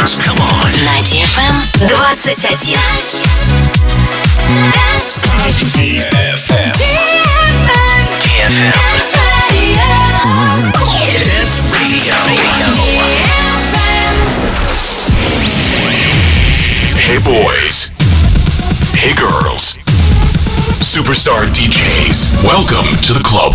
dance. Come on. На DFM 21. DFM. DFM. Dance Radio. Hey boys. Hey girls. Superstar DJs. Welcome to the club.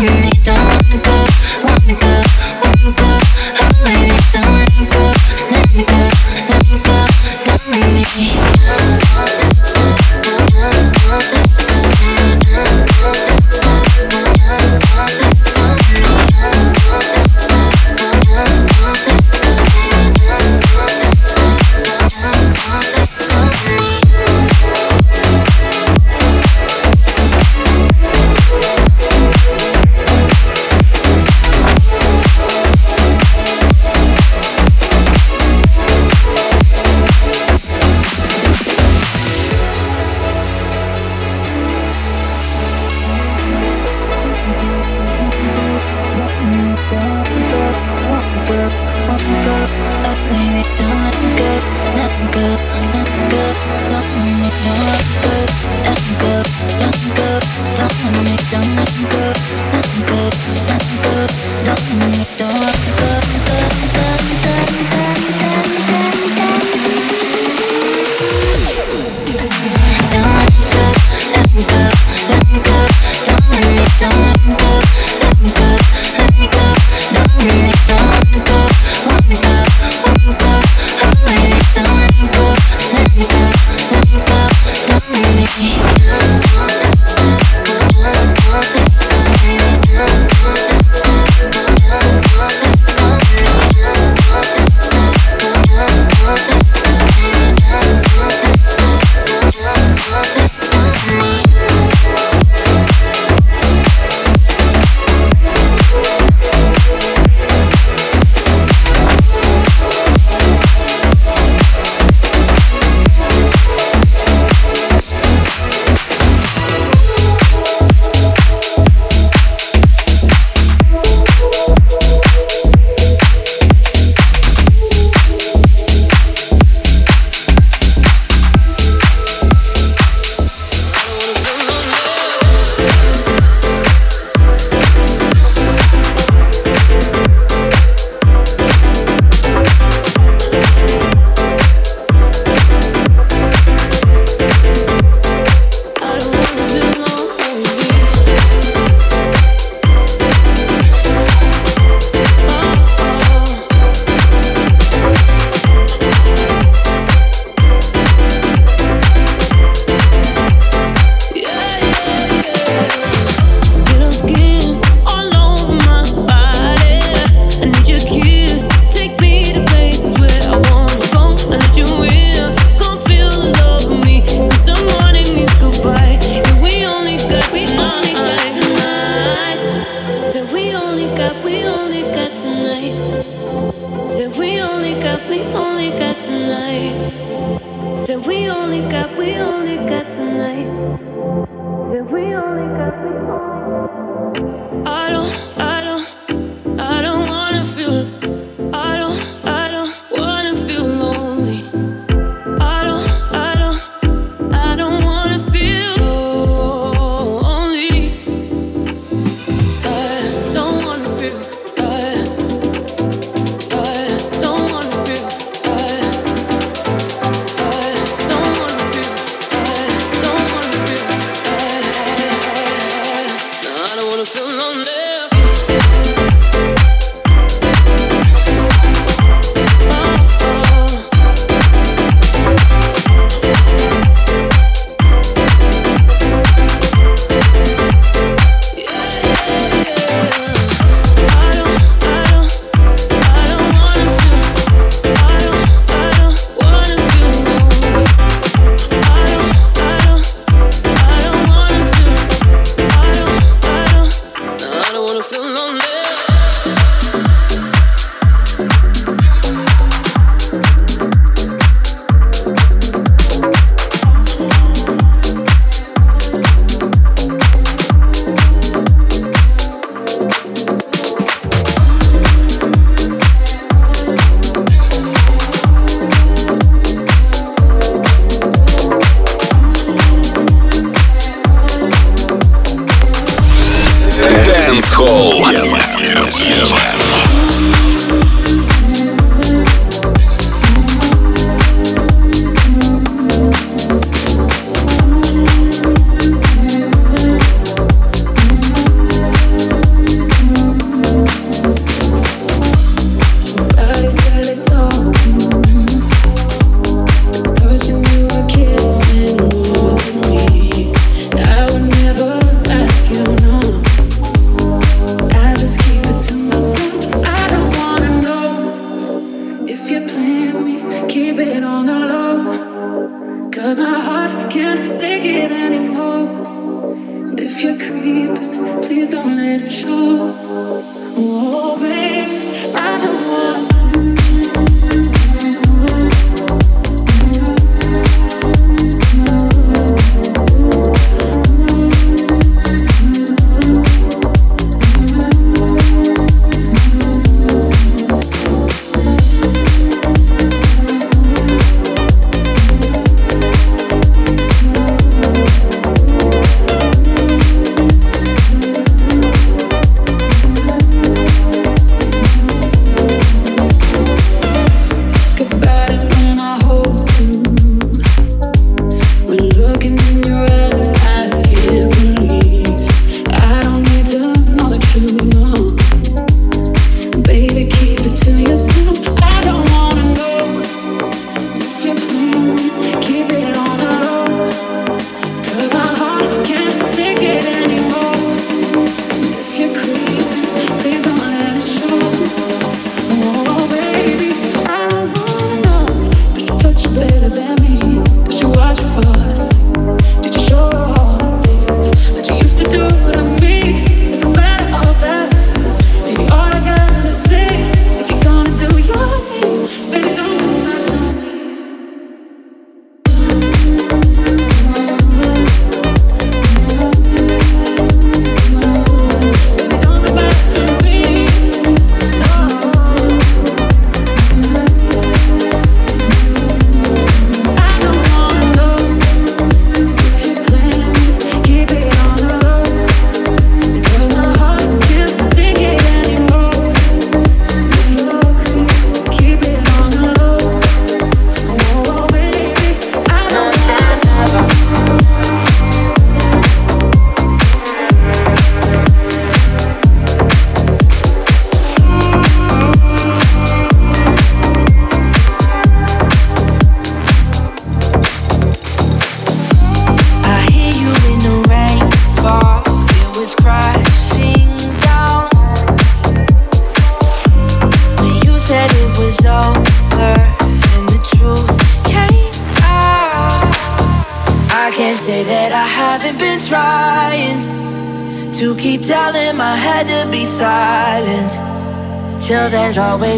you don't go, wanna go. Oh, baby, don't let go, let go, let go.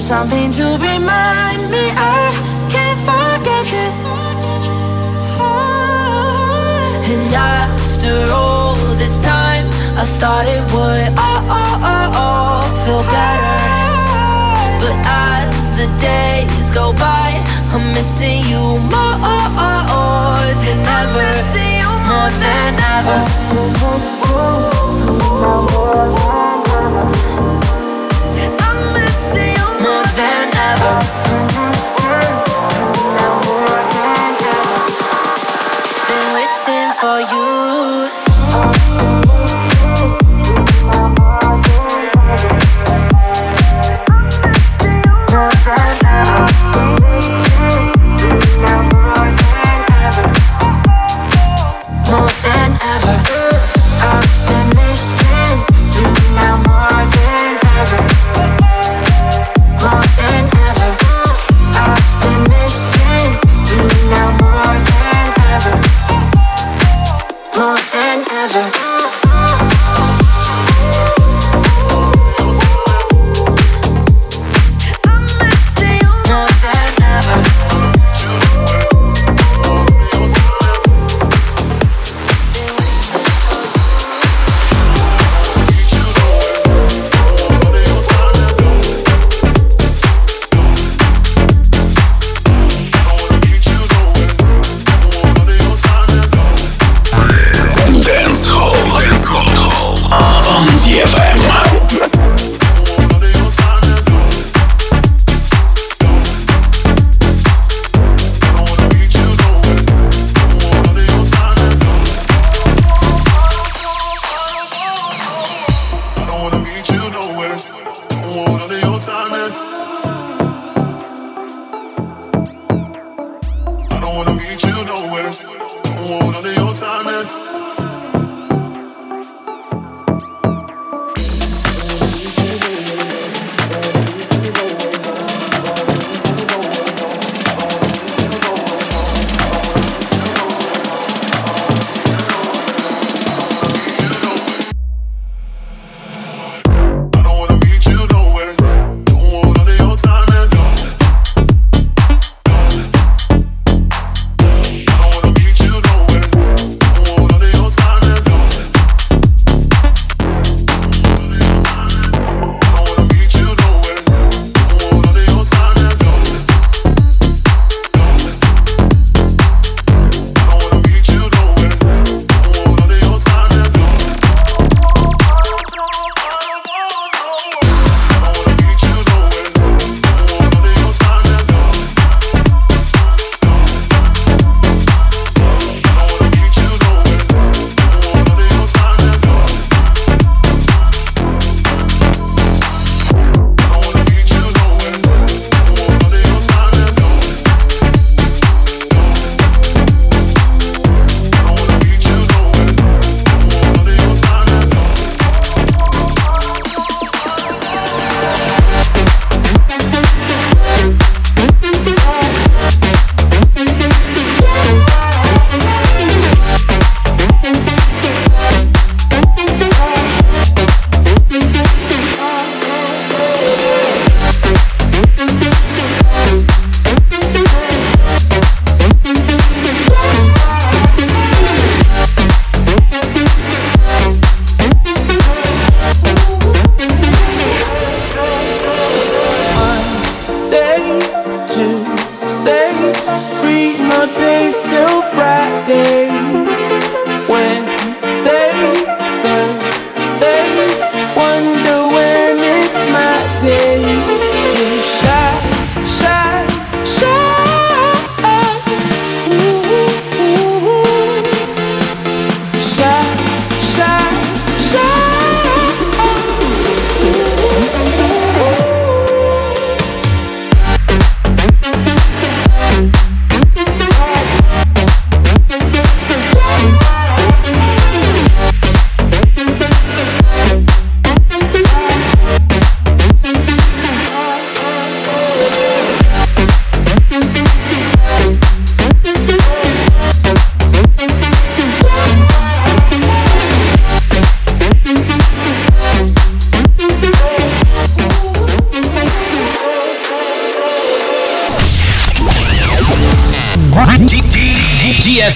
something to remind me I can't forget you. Oh. And after all this time, I thought it would oh oh oh oh feel better. But as the days go by, I'm missing you more than ever. More than ever.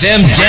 FM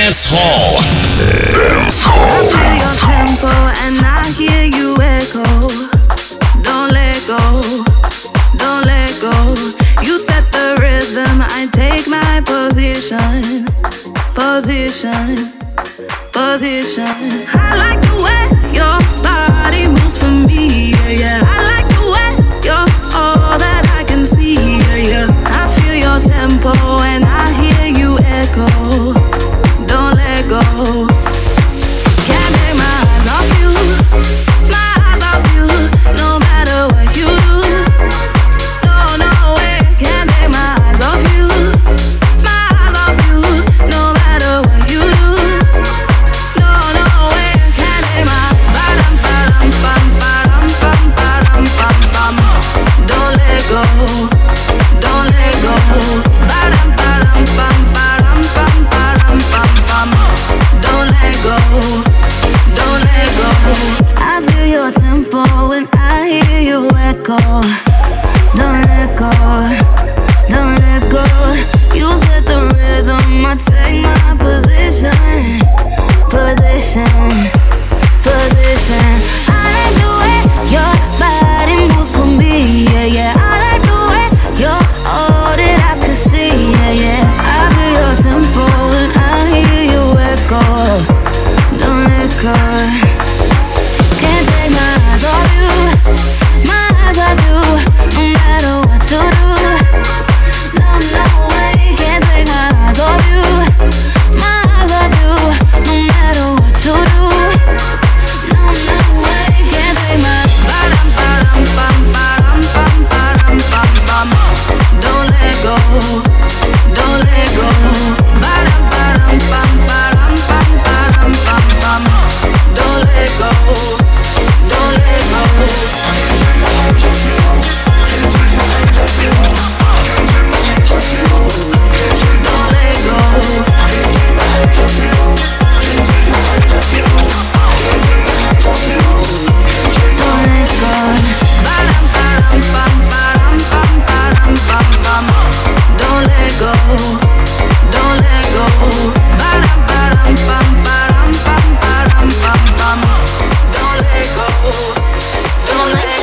Don't let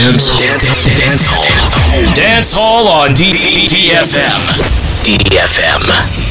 Dance Hall. Dance Hall. Dance Hall on DFM. DFM.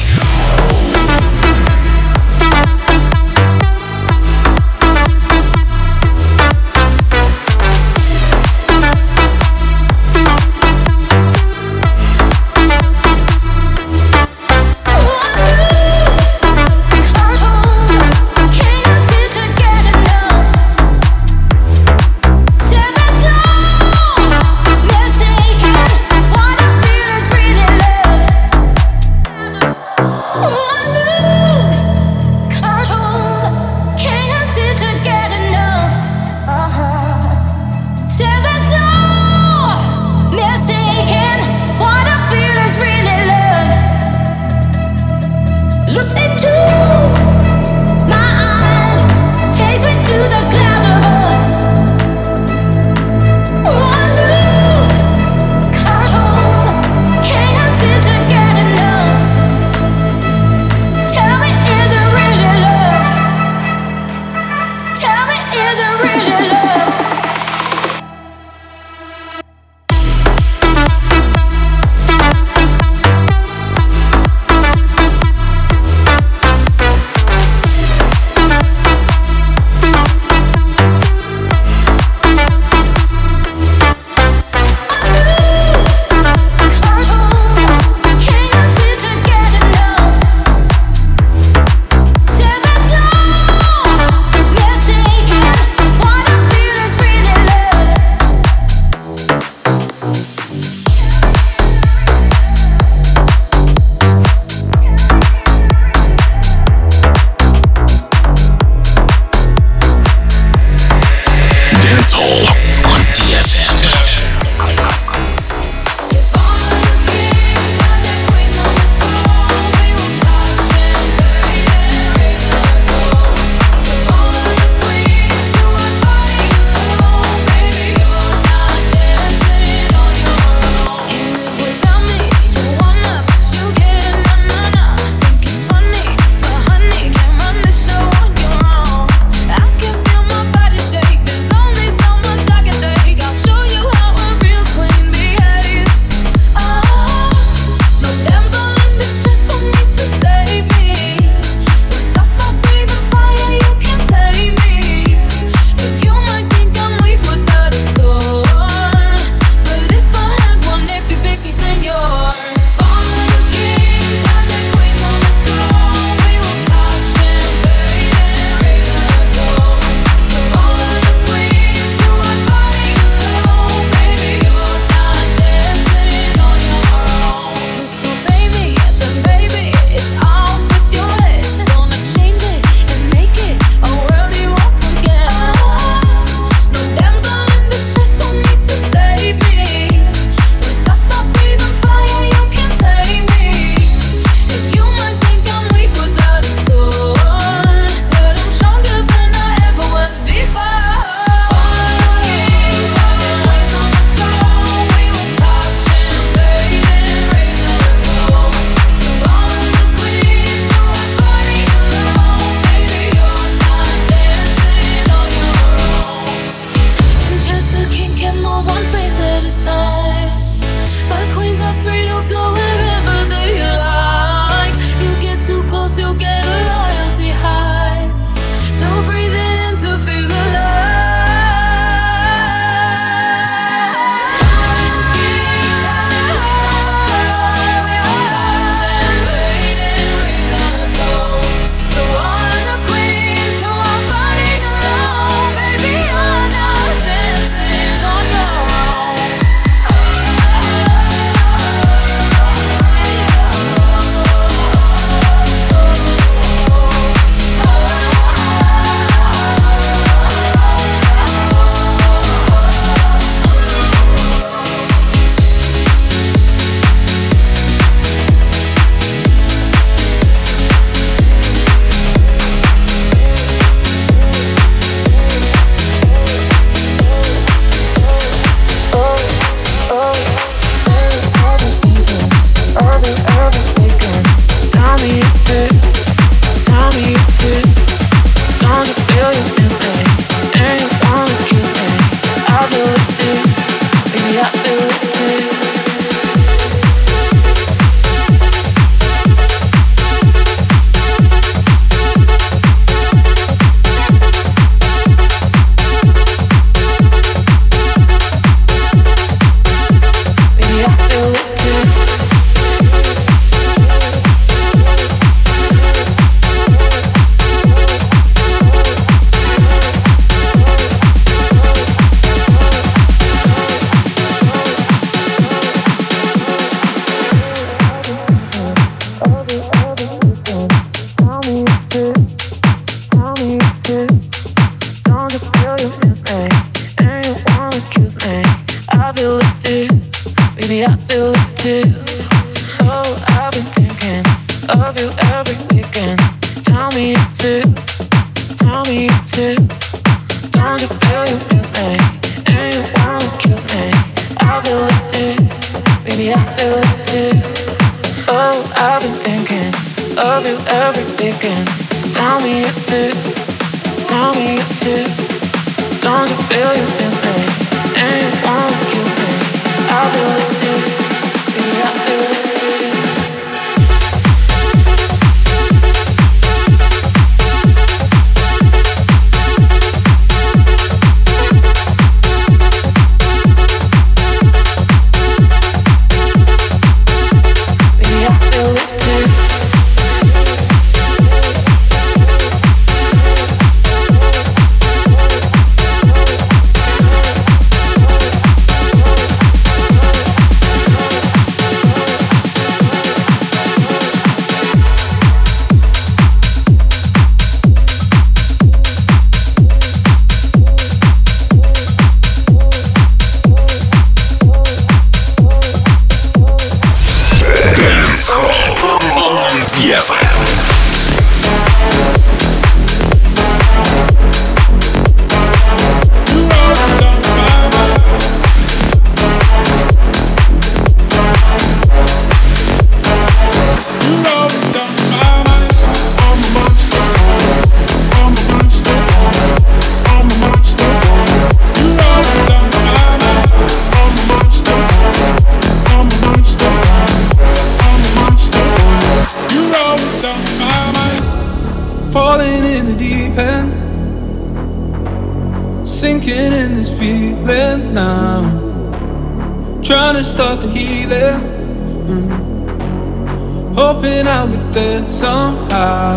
There somehow.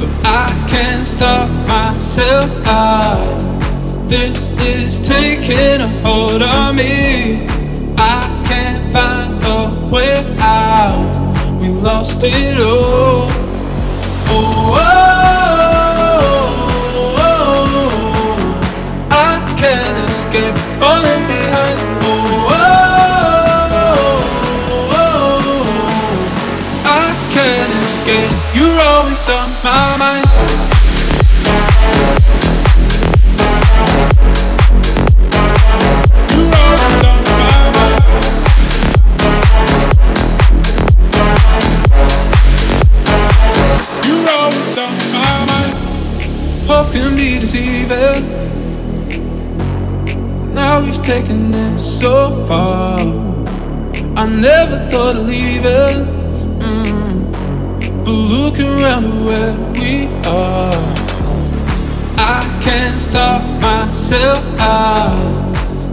But I can't stop myself. I, this is taking a hold on me. I can't find a way out. We lost it all. Oh, oh, oh, oh. I can't escape falling can't. You're always on my mind. Can be deceiving. Now we've taken this so far. I never thought of leaving. But look around at where we are. I can't stop myself. I,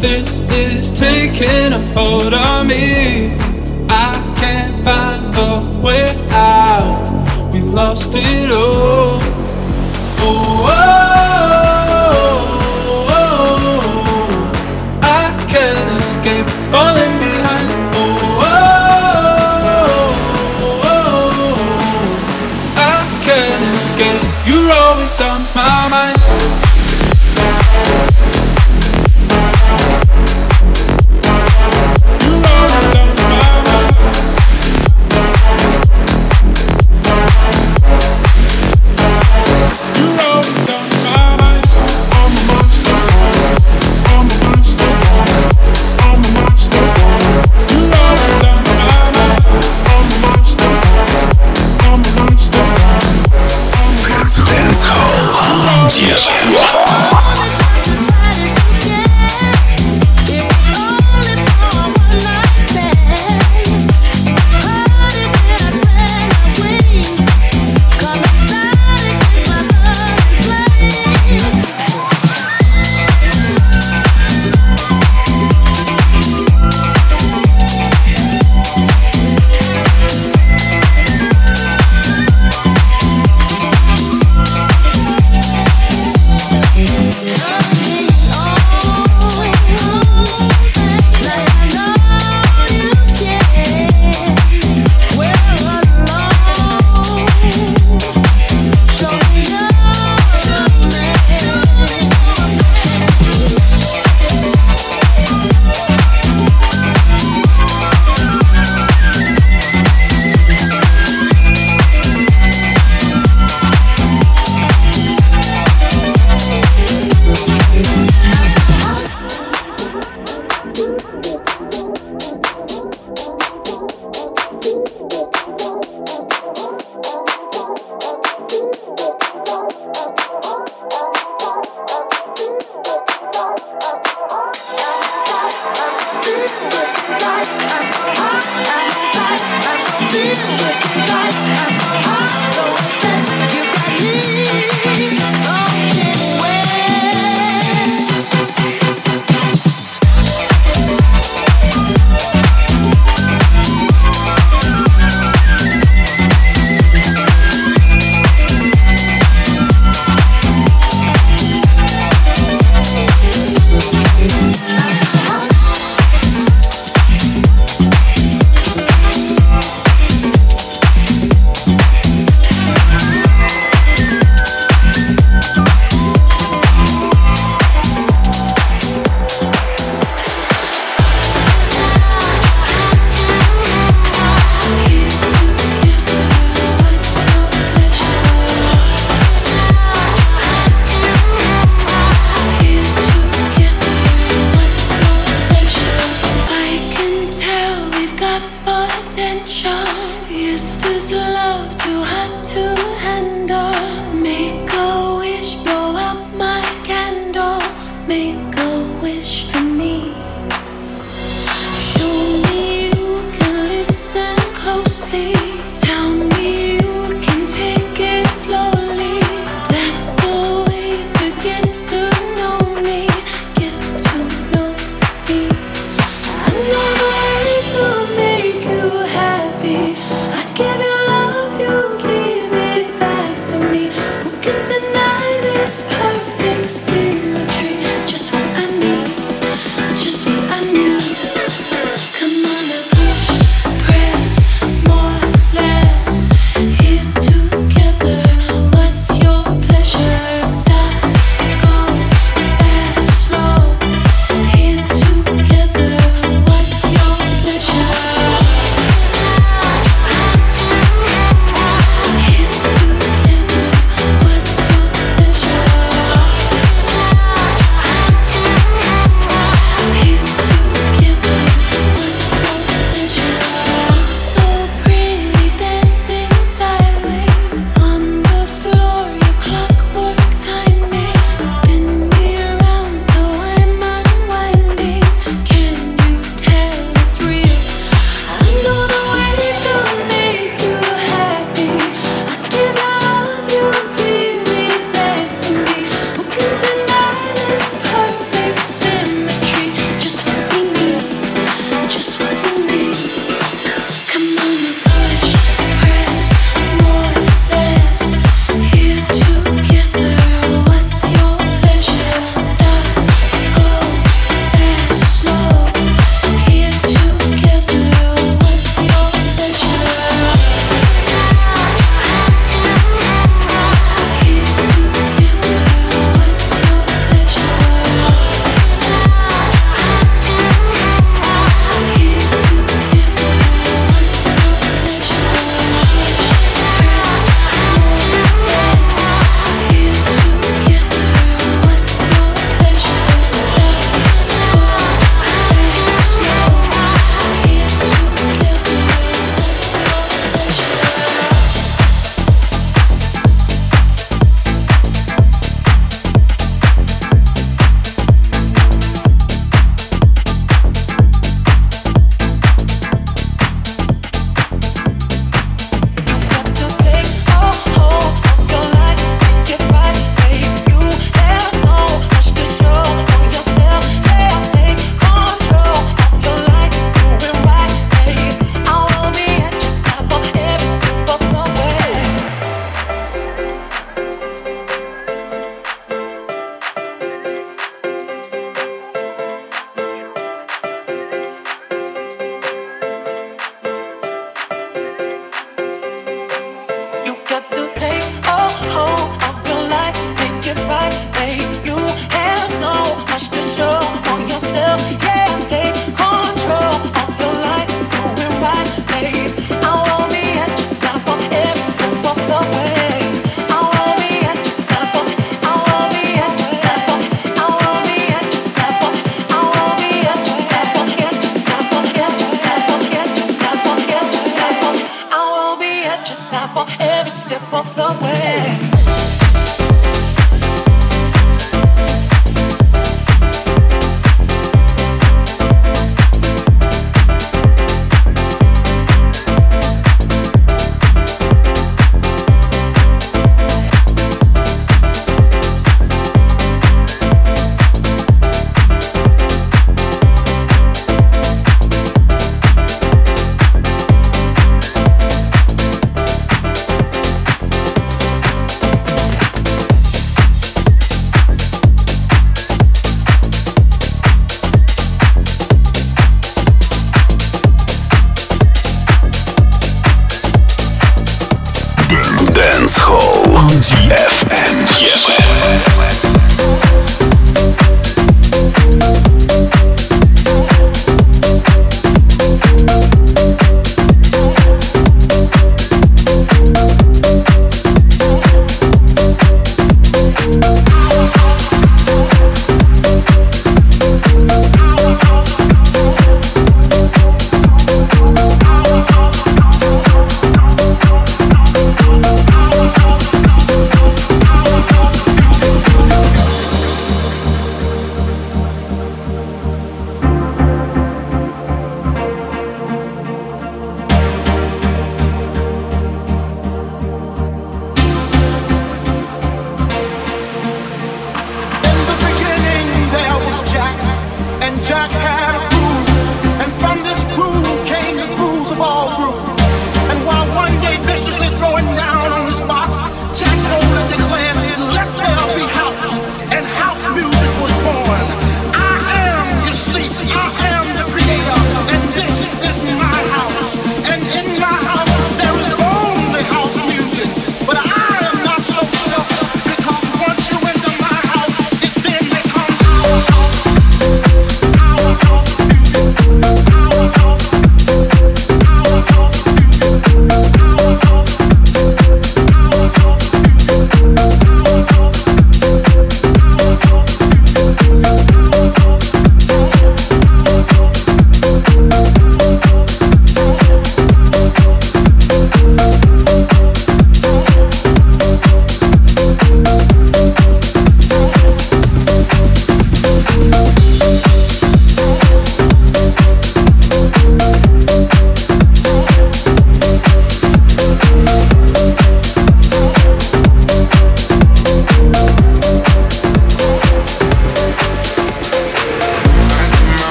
this is taking a hold on me. I can't find a way out. We lost it all. Oh, oh, oh, oh, oh. I can't escape falling On my mind. Direct.